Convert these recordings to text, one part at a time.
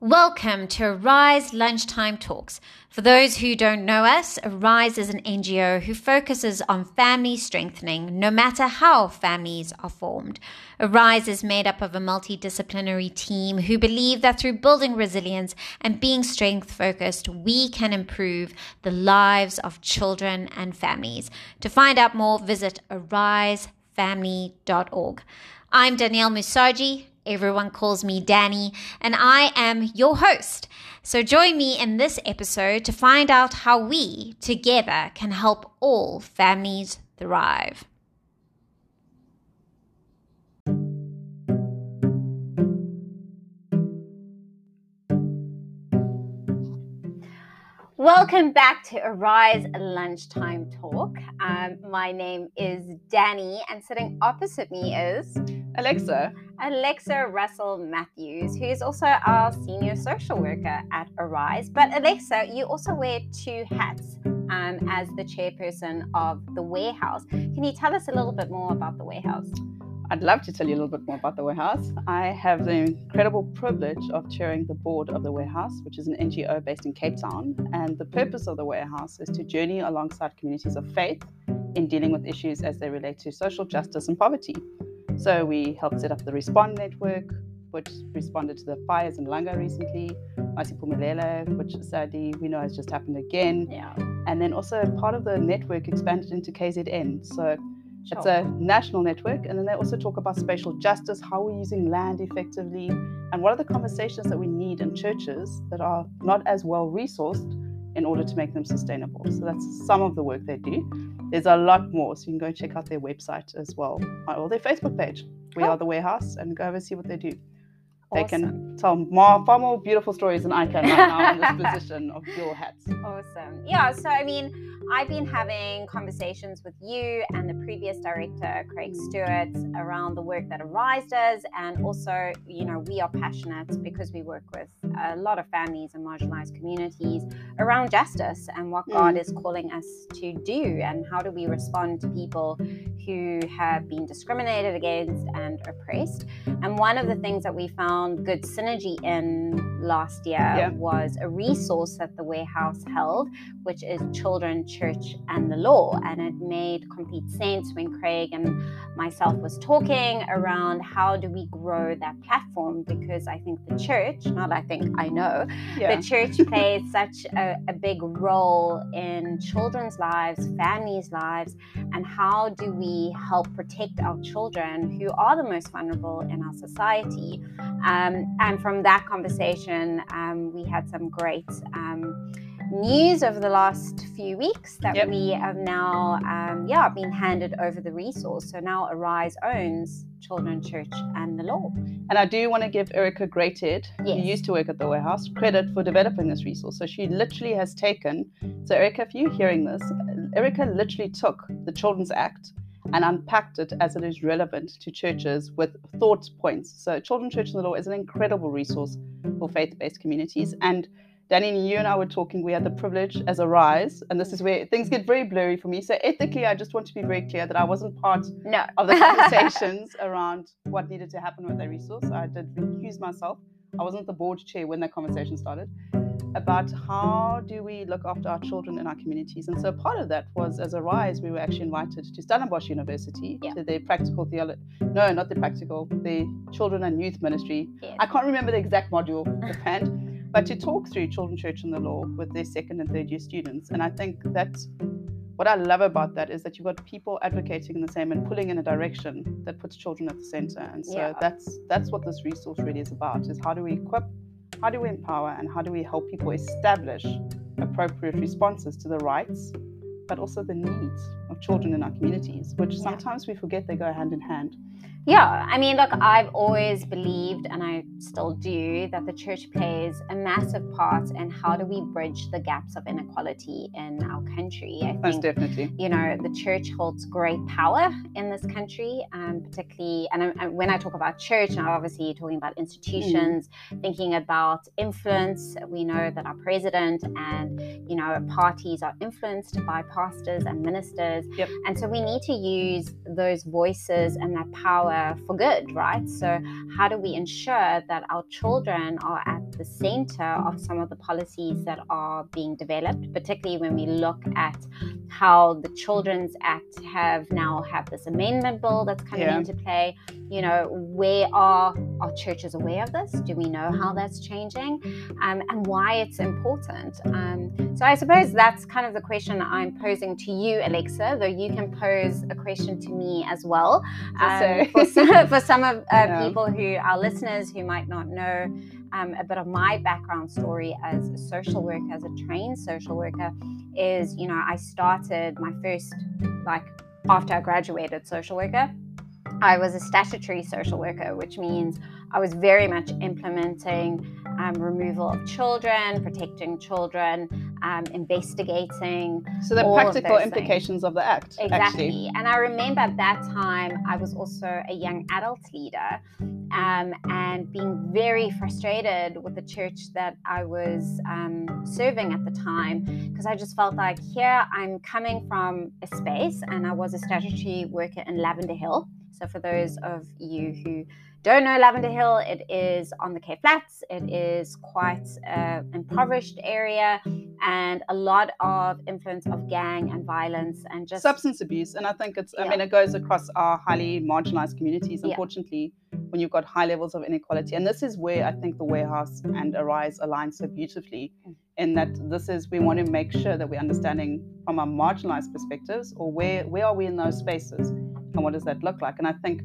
Welcome to Arise Lunchtime Talks. For those who don't know us, Arise is an NGO who focuses on family strengthening no matter how families are formed. Arise is made up of a multidisciplinary team who believe that through building resilience and being strength focused, we can improve the lives of children and families. To find out more, visit arisefamily.org. I'm Danielle Moosajie. Everyone calls me Danny, and I am your host. So join me in this episode to find out how we together can help all families thrive. Welcome back to Arise Lunchtime Talk. Um, my name is Danny, and sitting opposite me is Alexa. Alexa Russell Matthews, who is also our senior social worker at Arise. But Alexa, you also wear two hats um, as the chairperson of the warehouse. Can you tell us a little bit more about the warehouse? I'd love to tell you a little bit more about the warehouse. I have the incredible privilege of chairing the board of the warehouse, which is an NGO based in Cape Town. And the purpose of the warehouse is to journey alongside communities of faith in dealing with issues as they relate to social justice and poverty. So we helped set up the Respond Network, which responded to the fires in Langa recently, Masiphumelele, which sadly we know has just happened again. Yeah. And then also part of the network expanded into KZN. So Sure. it's a national network. And then they also talk about spatial justice, how we're using land effectively, and what are the conversations that we need in churches that are not as well resourced in order to make them sustainable. So that's some of the work they do. There's a lot more. So you can go and check out their website as well, or their Facebook page. We Cool. are the warehouse and go over and see what they do. They can tell more, far more beautiful stories than I can right now in this position of your hats. Awesome. Yeah, so I mean, I've been having conversations with you and the previous director, Craig Stewart, around the work that Arise does. And also, you know, we are passionate because we work with a lot of families and marginalized communities around justice and what God Mm. is calling us to do and how do we respond to people who have been discriminated against and oppressed. And one of the things that we found good synergy in last year Yeah. was a resource that the warehouse held, which is Children, Church, and the Law. And it made complete sense when Craig and myself was talking around how do we grow that platform because I think the church, not I think I know, Yeah. the church plays such a, a big role in children's lives, families' lives, and how do we help protect our children who are the most vulnerable in our society? Um, and from that conversation, um, we had some great. Um, news over the last few weeks that Yep. we have now um, yeah been handed over the resource so now arise owns children church and the law And I do want to give Erica Greathead, Yes. who used to work at the warehouse, credit for developing this resource. So she literally has taken. So, Erica, if you're hearing this, Erica literally took the Children's Act and unpacked it as it is relevant to churches with thought points. So, Children's Church and the Law is an incredible resource for faith based communities. And Danny, you and I were talking, we had the privilege as Arise, and this is where things get very blurry for me. So, ethically, I just want to be very clear that I wasn't part no of the conversations around what needed to happen with that resource. I did recuse myself. I wasn't the board chair when that conversation started about how do we look after our children in our communities. And so part of that was as Arise, we were actually invited to Stellenbosch University Yeah. to their practical theology. No, not the practical, the children and youth ministry. Yes. I can't remember the exact module offhand, but to talk through children, church, and the law with their second and third year students. And I think that's what I love about that is that you've got people advocating in the same and pulling in a direction that puts children at the center. And so Yeah. that's that's what this resource really is about: is how do we equip, how do we empower, and how do we help people establish appropriate responses to the rights, but also the needs of children in our communities, which sometimes we forget they go hand in hand. Yeah, I mean, look, I've always believed, and I still do, that the church plays a massive part in how do we bridge the gaps of inequality in our country. I Most think definitely. you know, the church holds great power in this country, um, particularly. And, when I talk about church, I'm obviously talking about institutions, thinking about influence. We know that our president and, you know, parties are influenced by pastors and ministers. Yep. And so we need to use those voices and that power power for good, right? So, how do we ensure that our children are at the center of some of the policies that are being developed, particularly when we look at how the Children's Act have now have this amendment bill that's coming yeah. into play. You know, where are our churches aware of this? Do we know how that's changing, um, and why it's important? Um, so, I suppose that's kind of the question I'm posing to you, Alexa. Though you can pose a question to me as well. Um, for, some, for some of uh, yeah. people who are listeners who might not know um, a bit of my background story as a social worker, as a trained social worker, is you know I started my first like after I graduated social worker. I was a statutory social worker, which means I was very much implementing um, removal of children, protecting children, um, investigating. So the practical of implications things. of the act. Exactly. Actually. And I remember at that time, I was also a young adult leader um, and being very frustrated with the church that I was um, serving at the time because I just felt like here I'm coming from a space and I was a statutory worker in Lavender Hill. So, for those of you who don't know Lavender Hill, it is on the Cape Flats. It is quite an impoverished area and a lot of influence of gang and violence and just substance abuse. And I think it's, I mean, it goes across our highly marginalized communities, unfortunately, yeah. when you've got high levels of inequality. And this is where I think the warehouse and Arise align so beautifully mm. in that this is, we want to make sure that we're understanding from our marginalized perspectives or where, where are we in those spaces and what does that look like? And I think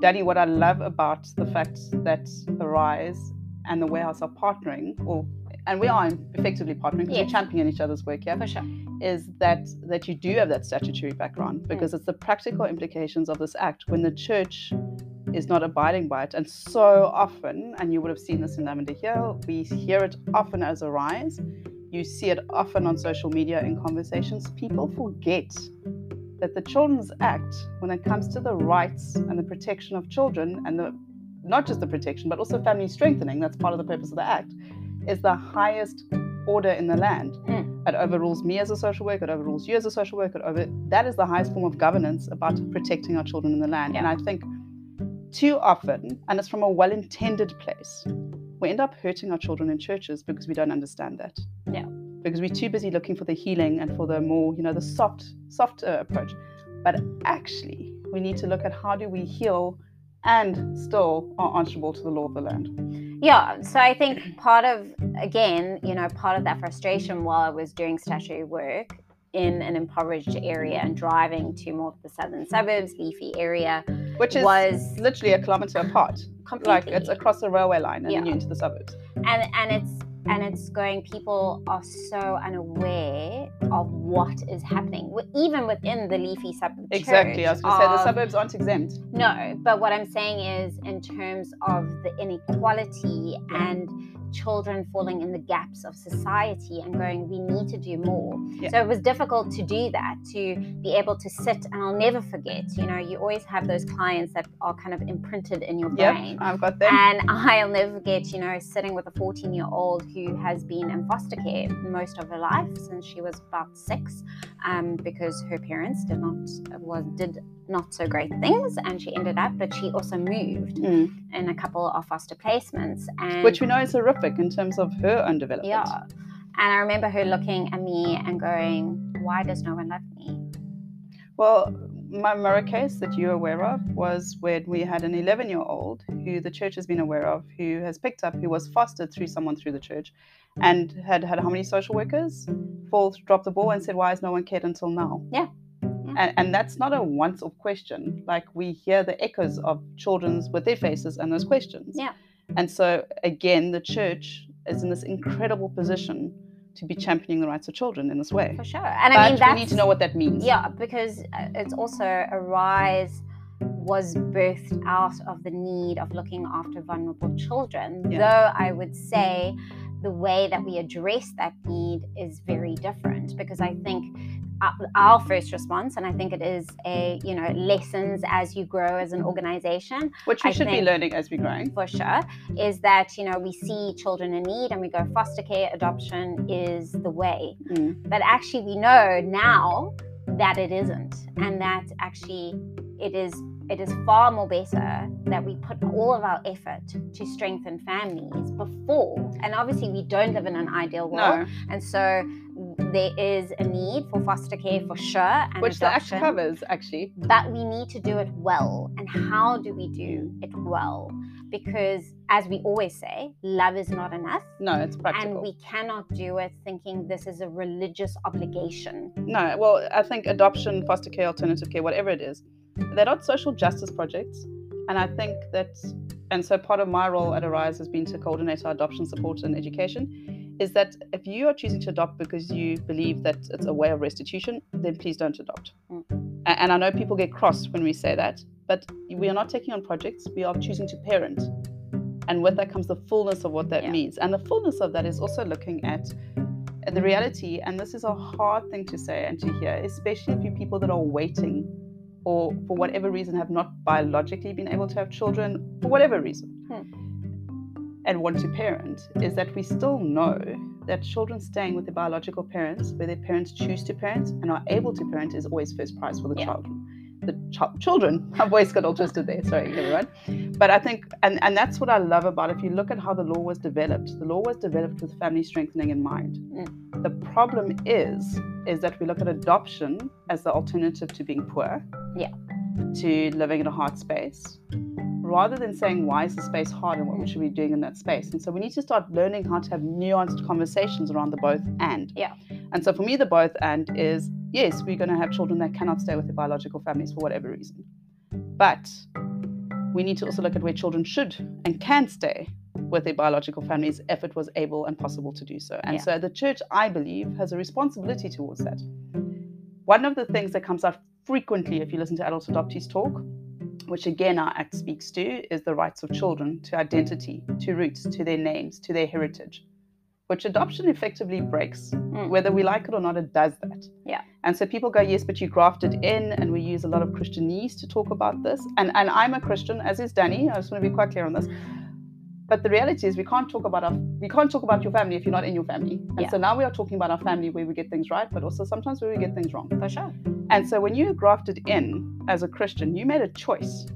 Danny, what I love about the fact that the Rise and the warehouse are partnering, or and we are effectively partnering because yes. we're championing each other's work here. For sure. Is that that you do have that statutory background mm. because mm. it's the practical implications of this act when the church is not abiding by it. And so often, and you would have seen this in Lavender Hill, we hear it often as Arise. You see it often on social media in conversations. People forget that the Children's Act, when it comes to the rights and the protection of children, and the not just the protection, but also family strengthening, that's part of the purpose of the Act, is the highest order in the land. Mm. It overrules me as a social worker, it overrules you as a social worker, over, that is the highest form of governance about protecting our children in the land. Yeah. And I think too often, and it's from a well intended place, we end up hurting our children in churches because we don't understand that. Yeah because we're too busy looking for the healing and for the more, you know, the soft, soft uh, approach. But actually, we need to look at how do we heal and still are answerable to the law of the land. Yeah, so I think part of, again, you know, part of that frustration while I was doing statutory work in an impoverished area and driving to more of the southern suburbs, leafy area, which is was literally a kilometer apart. Completely. Like it's across the railway line and yeah. then you're into the suburbs. And and it's and it's going people are so unaware of what is happening even within the leafy suburbs exactly i was going to say the suburbs aren't exempt no but what i'm saying is in terms of the inequality and children falling in the gaps of society and going, we need to do more. Yeah. So it was difficult to do that, to be able to sit, and I'll never forget, you know, you always have those clients that are kind of imprinted in your brain. Yep, I've got them. And I'll never forget, you know, sitting with a 14 year old who has been in foster care most of her life since she was about six, um, because her parents did not, was, did not so great things and she ended up but she also moved mm. in a couple of foster placements and which we know is horrific in terms of her own development yeah. And i remember her looking at me and going why does no one love me? Well my mirror case that you're aware of was when we had an 11 year old who the church has been aware of who has picked up who was fostered through someone through the church and had had how many social workers? Fall drop the ball and said why has no one cared until now? Yeah and, and that's not a once off question. Like we hear the echoes of children's with their faces and those questions. Yeah. And so again, the church is in this incredible position to be championing the rights of children in this way. For sure. And but I mean, we need to know what that means. Yeah, because uh, it's also Arise was birthed out of the need of looking after vulnerable children. Yeah. Though I would say the way that we address that need is very different because I think our first response and i think it is a you know lessons as you grow as an organization which we I should be learning as we grow for sure is that you know we see children in need and we go foster care adoption is the way mm. but actually we know now that it isn't and that actually it is it is far more better that we put all of our effort to strengthen families before. And obviously, we don't live in an ideal world. No, And so there is a need for foster care for sure. And which the act covers actually. But we need to do it well. And how do we do it well? Because, as we always say, love is not enough. No, it's practical. And we cannot do it thinking this is a religious obligation. No, well, I think adoption, foster care, alternative care, whatever it is, they're not social justice projects. And I think that, and so part of my role at Arise has been to coordinate our adoption support and education, is that if you are choosing to adopt because you believe that it's a way of restitution, then please don't adopt. Mm. And I know people get cross when we say that, but we are not taking on projects, we are choosing to parent. And with that comes the fullness of what that Yeah. means. And the fullness of that is also looking at the reality, and this is a hard thing to say and to hear, especially if you people that are waiting or for whatever reason have not biologically been able to have children, for whatever reason, and want to parent, is that we still know that children staying with their biological parents, where their parents choose to parent and are able to parent, is always first prize for the Yeah. child. The ch- children, my voice got all twisted there, sorry everyone. But I think, and, and that's what I love about it. If you look at how the law was developed, the law was developed with family strengthening in mind. Mm. The problem is, is that we look at adoption as the alternative to being poor, Yeah. to living in a hard space, rather than saying why is the space hard and what we should be doing in that space. And so we need to start learning how to have nuanced conversations around the both and. Yeah. And so for me, the both and is yes, we're going to have children that cannot stay with their biological families for whatever reason, but we need to also look at where children should and can stay with their biological families if it was able and possible to do so. And Yeah. so the church, I believe, has a responsibility towards that. One of the things that comes up frequently if you listen to adult adoptees talk, which again our act speaks to, is the rights of children to identity, to roots, to their names, to their heritage, which adoption effectively breaks. Mm. Whether we like it or not, it does that. Yeah. And so people go, yes, but you grafted in, and we use a lot of Christianese to talk about this. And and I'm a Christian, as is Danny. I just want to be quite clear on this. But the reality is, we can't talk about our we can't talk about your family if you're not in your family. And Yeah. so now we are talking about our family where we get things right, but also sometimes where we get things wrong. For sure. And so when you grafted in as a Christian, you made a choice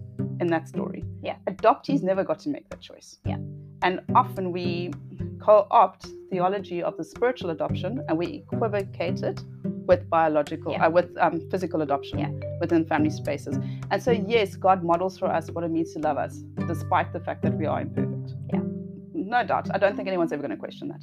in that story. Yeah. Adoptees never got to make that choice. Yeah. And often we co-opt theology of the spiritual adoption and we equivocate it with biological, Yeah. uh, with um, physical adoption Yeah. within family spaces. And so yes, God models for us what it means to love us, despite the fact that we are imperfect. Yeah. No doubt. I don't think anyone's ever going to question that.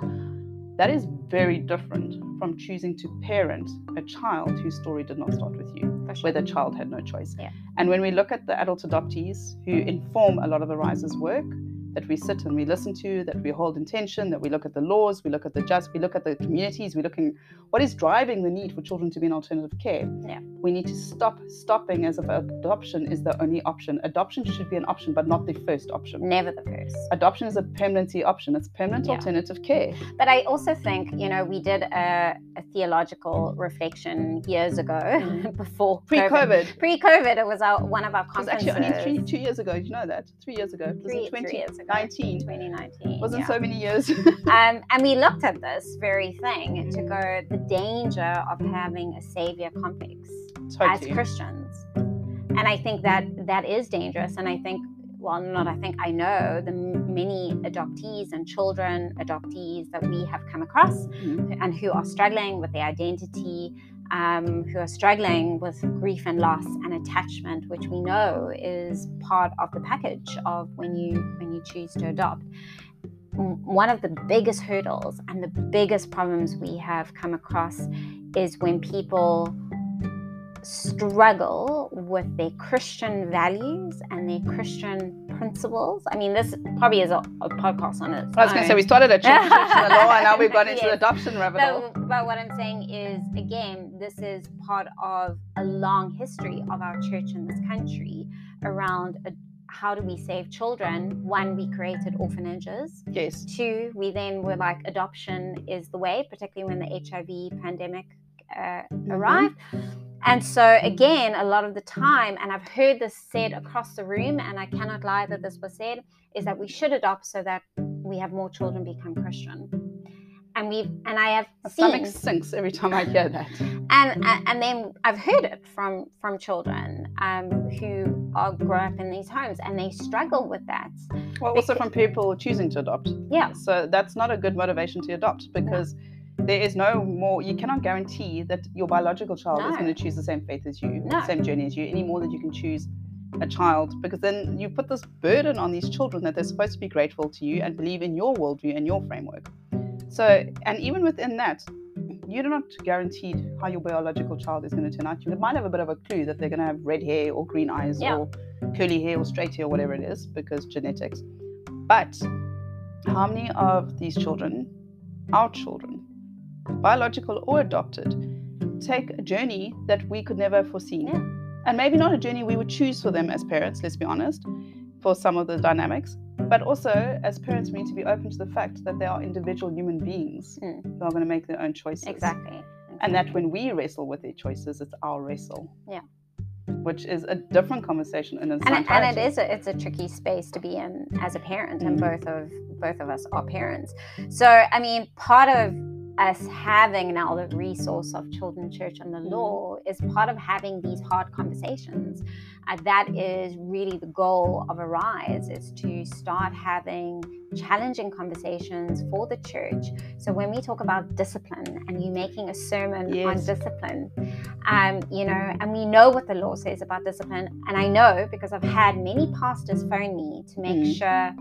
That is very different from choosing to parent a child whose story did not start with you sure. where the child had no choice. Yeah. And when we look at the adult adoptees who inform a lot of Arise's work, that we sit and we listen to, that we hold intention, that we look at the laws, we look at the just, we look at the communities, we're looking what is driving the need for children to be in alternative care. Yeah. We need to stop stopping as if adoption is the only option. Adoption should be an option, but not the first option. Never the first. Adoption is a permanency option. It's permanent Yeah. alternative care. But I also think, you know, we did a, a theological reflection years ago before Pre-COVID. Pre-COVID, it was our one of our It was conferences. actually only three, two years ago. You know that? Three years ago. It was Three- in three years ago. 2019. 2019. Wasn't yeah. so many years. um, and we looked at this very thing to go the danger of having a savior complex as. Christians. And I think that that is dangerous. And I think, well, not I think, I know the m- many adoptees and children adoptees that we have come across Mhm. and who are struggling with their identity, um, who are struggling with grief and loss and attachment, which we know is part of the package of when you when you choose to adopt. One of the biggest hurdles and the biggest problems we have come across is when people struggle with their Christian values and their Christian principles. I mean, this probably is a, a podcast on it. I was going to say we started at church law and now we've gone into the Yes. adoption rabbit hole. But, but what I'm saying is, again, this is part of a long history of our church in this country around a, how do we save children. One, we created orphanages. Yes. Two, we then were like, adoption is the way, particularly when the HIV pandemic uh, arrived. And so, again, a lot of the time, and I've heard this said across the room, and I cannot lie that this was said, is that we should adopt so that we have more children become Christian. and we and I have My seen stomach sinks every time I hear that. and and then I've heard it from from children um, who are grow up in these homes and they struggle with that. Well, also from people choosing to adopt. Yeah, So that's not a good motivation to adopt because there is no more, you cannot guarantee that your biological child is going to choose the same faith as you, No. the same journey as you, any more than you can choose a child because then you put this burden on these children that they're supposed to be grateful to you and believe in your worldview and your framework. So, and even within that, you're not guaranteed how your biological child is going to turn out. You might have a bit of a clue that they're going to have red hair or green eyes Yeah. or curly hair or straight hair or whatever it is because genetics. But how many of these children, our children, biological or adopted, take a journey that we could never have foreseen? Yeah. And maybe not a journey we would choose for them as parents, let's be honest, for some of the dynamics. But also, as parents, we need to be open to the fact that they are individual human beings Mm. who are going to make their own choices. exactly. And that when we wrestle with their choices, it's our wrestle. Yeah. Which is a different conversation in its and it, and it is a, it's a tricky space to be in as a parent and Mm. both of both of us are parents so i mean part of us having now the resource of children's church and the Mm. law is part of having these hard conversations uh, that is really the goal of arise is to start having challenging conversations for the church so when we talk about discipline and you making a sermon Yes. on discipline um, you know, and we know what the law says about discipline. And I know because I've had many pastors phone me to make Mm. sure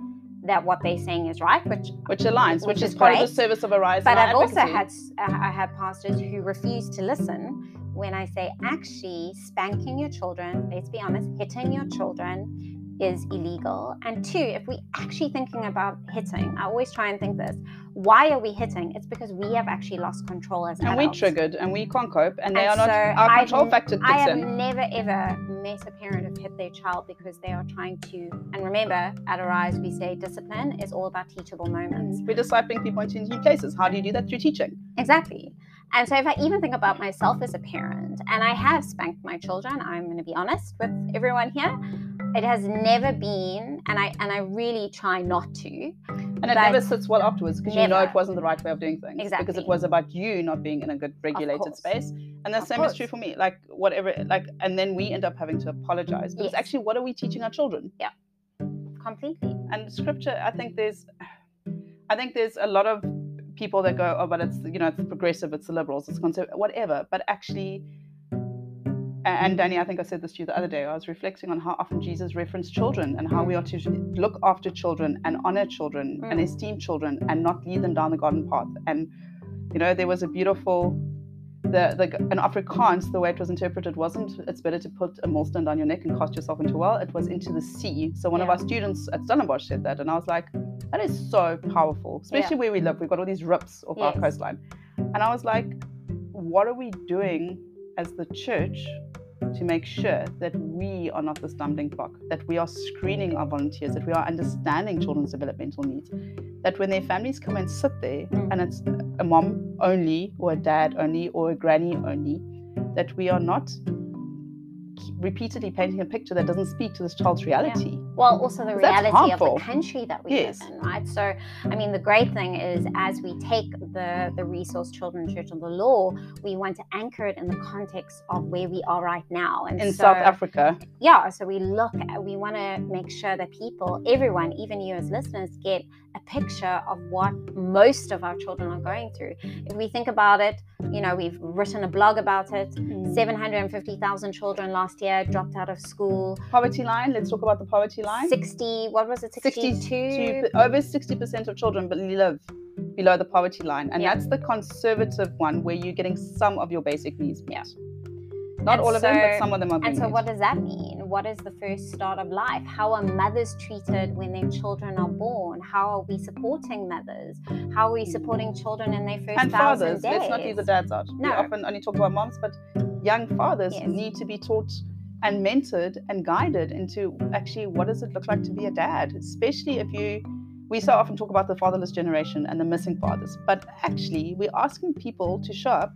that what they're saying is right, which which aligns, which, which is, is part of the service of Arise. but and I've also had uh, I have pastors who refuse to listen when I say actually spanking your children, let's be honest, hitting your children is illegal. And two, if we're actually thinking about hitting, I always try and think this: why are we hitting? It's because we have actually lost control as and we adults. triggered and we can't cope, and they And are not. Our I've control factor kicks I have in. never ever met a parent who hit their child because they are trying to. And remember, at Arise, we say discipline is all about teachable moments. We're discipling people into new places. How do you do that? Through teaching. Exactly. And so, if I even think about myself as a parent, and I have spanked my children, I'm going to be honest with everyone here. It has never been, and I and I really try not to. And it never sits well afterwards because you know it wasn't the right way of doing things. Exactly. Because it was about you not being in a good regulated space. And the Of same is true for me. Like whatever like and then we end up having to apologize. Because Yes. actually what are we teaching our children? Yeah, completely. And scripture, I think there's I think there's a lot of people that go, Oh, but it's you know, it's progressive, it's the liberals, it's conservative, whatever. But actually and Danny, I think I said this to you the other day. I was reflecting on how often Jesus referenced children and how we are to look after children and honor children and Mm. esteem children and not lead them down the garden path. And you know, there was a beautiful the, the in Afrikaans, the way it was interpreted wasn't it's better to put a millstone down your neck and cast yourself into a well. It was into the sea. So one of our students at Stellenbosch said that, and I was like, that is so powerful, especially where we live. We've got all these rips off our coastline, and I was like, what are we doing as the church to make sure that we are not the stumbling block, that we are screening our volunteers, that we are understanding children's developmental needs, that when their families come and sit there Mm. and it's a mom only, or a dad only, or a granny only, that we are not repeatedly painting a picture that doesn't speak to this child's reality. Well, also the reality of the country that we Yes. live in, right? So, I mean, the great thing is as we take the the resource Children's Church and the law, we want to anchor it in the context of where we are right now. And In so, South Africa, yeah, so we look at, we want to make sure that people, everyone, even you as listeners, get a picture of what most of our children are going through. If we think about it, you know, we've written a blog about it. Mm. 750,000 children last year dropped out of school. poverty line. Let's talk about the poverty line. 60, what was it? 62? 62 over 60% of children live below the poverty line and Yeah. that's the conservative one where you're getting some of your basic needs met. Yeah. Not And all of them but some of them are being And so, met. what does that mean? What is the first start of life? How are mothers treated when their children are born? How are we supporting mothers? How are we supporting children in their first and fathers days? let's not leave the dads out we No. often only talk about moms but young fathers Yes. need to be taught and mentored and guided into actually what does it look like to be a dad especially if you we so often talk about the fatherless generation and the missing fathers but actually we're asking people to show up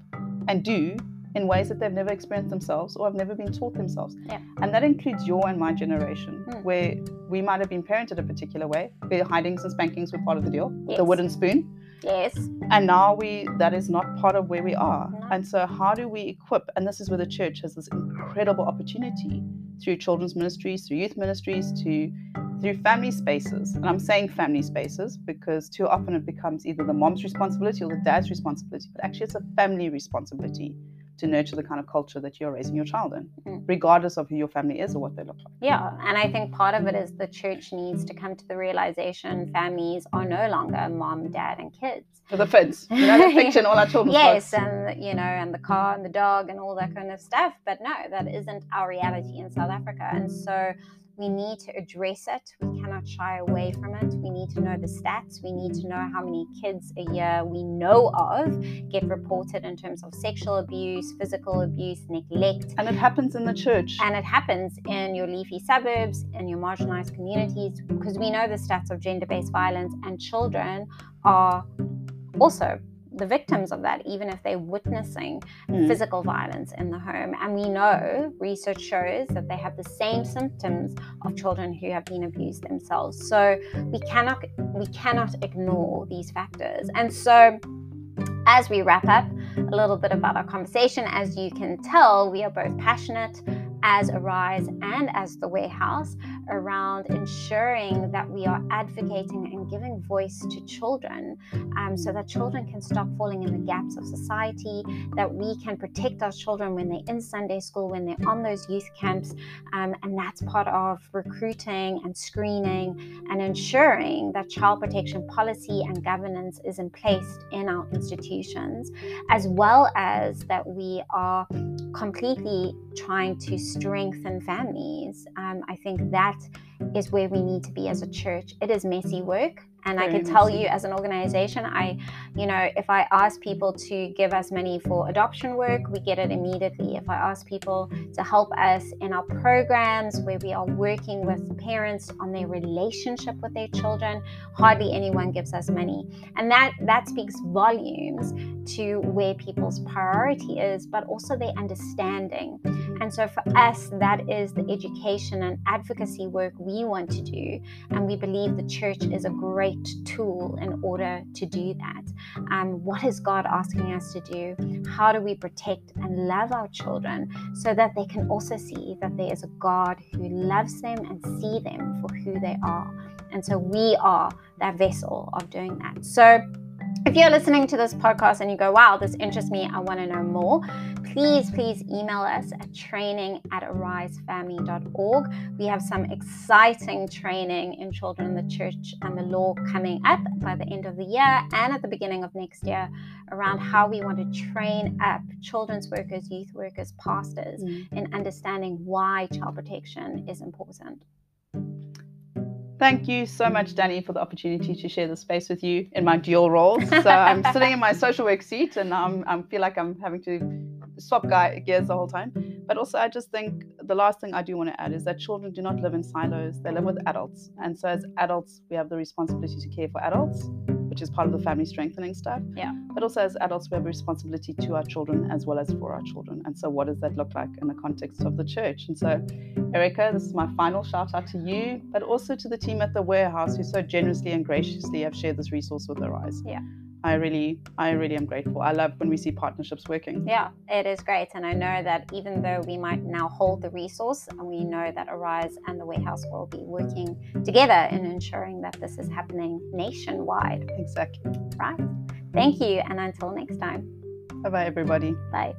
and do in ways that they've never experienced themselves or have never been taught themselves Yeah. and that includes your and my generation Hmm. where we might have been parented a particular way where hidings and spankings were part of the deal the wooden spoon Yes. And now we that is not part of where we are. No. And so how do we equip? And this is where the church has this incredible opportunity through children's ministries, through youth ministries, to through family spaces. And I'm saying family spaces because too often it becomes either the mom's responsibility or the dad's responsibility, but actually it's a family responsibility to nurture the kind of culture that you're raising your child in, Mm. regardless of who your family is or what they look like. Yeah, and I think part of it is the church needs to come to the realization families are no longer mom, dad, and kids. For the fence, you know, the picture all our children's Yes, books. and you know, and the car and the dog and all that kind of stuff. But no, that isn't our reality in South Africa, and so we need to address it. We cannot shy away from it. We need to know the stats. We need to know how many kids a year we know of get reported in terms of sexual abuse, physical abuse, neglect, And it happens in the church. and it happens in your leafy suburbs, in your marginalized communities, because we know the stats of gender based violence, and children are also the victims of that, even if they're witnessing Mm. physical violence in the home. And we know research shows that they have the same symptoms of children who have been abused themselves. So we cannot we cannot ignore these factors. And so as we wrap up a little bit about our conversation, as you can tell, we are both passionate as Arise and as the Warehouse around ensuring that we are advocating and giving voice to children um, so that children can stop falling in the gaps of society, that we can protect our children when they're in Sunday school, when they're on those youth camps. Um, and that's part of recruiting and screening and ensuring that child protection policy and governance is in place in our institutions, as well as that we are completely trying to strengthen families. Um, I think that is where we need to be as a church. It is messy work. And I can tell you, as an organization, I, you know, if I ask people to give us money for adoption work, we get it immediately. If I ask people to help us in our programs where we are working with parents on their relationship with their children, hardly anyone gives us money. And that that speaks volumes to where people's priority is, but also their understanding. And so for us, that is the education and advocacy work we want to do. And we believe the church is a great tool in order to do that. Um, what is God asking us to do? How do we protect and love our children so that they can also see that there is a God who loves them and see them for who they are? And so we are that vessel of doing that. So if you're listening to this podcast and you go, wow, this interests me, I want to know more, please, please email us at training at arisefamily.org. We have some exciting training in children in the church and the law coming up by the end of the year and at the beginning of next year around how we want to train up children's workers, youth workers, pastors Mm. in understanding why child protection is important. Thank you so much, Danny, for the opportunity to share the space with you in my dual roles. So I'm sitting in my social work seat, and I'm, I feel like I'm having to swap guy, gears the whole time. But also, I just think the last thing I do want to add is that children do not live in silos; they live with adults. And so, as adults, we have the responsibility to care for adults, which is part of the family strengthening stuff. Yeah. But also, as adults, we have a responsibility to our children as well as for our children. And so, what does that look like in the context of the church? And so, Erica, this is my final shout out to you, but also to the team at the warehouse who so generously and graciously have shared this resource with Arise. Yeah. I really, I really am grateful. I love when we see partnerships working. Yeah, it is great. And I know that even though we might now hold the resource, and we know that Arise and the Warehouse will be working together in ensuring that this is happening nationwide, Exactly. right? Thank you. And until next time, Bye bye, everybody. bye.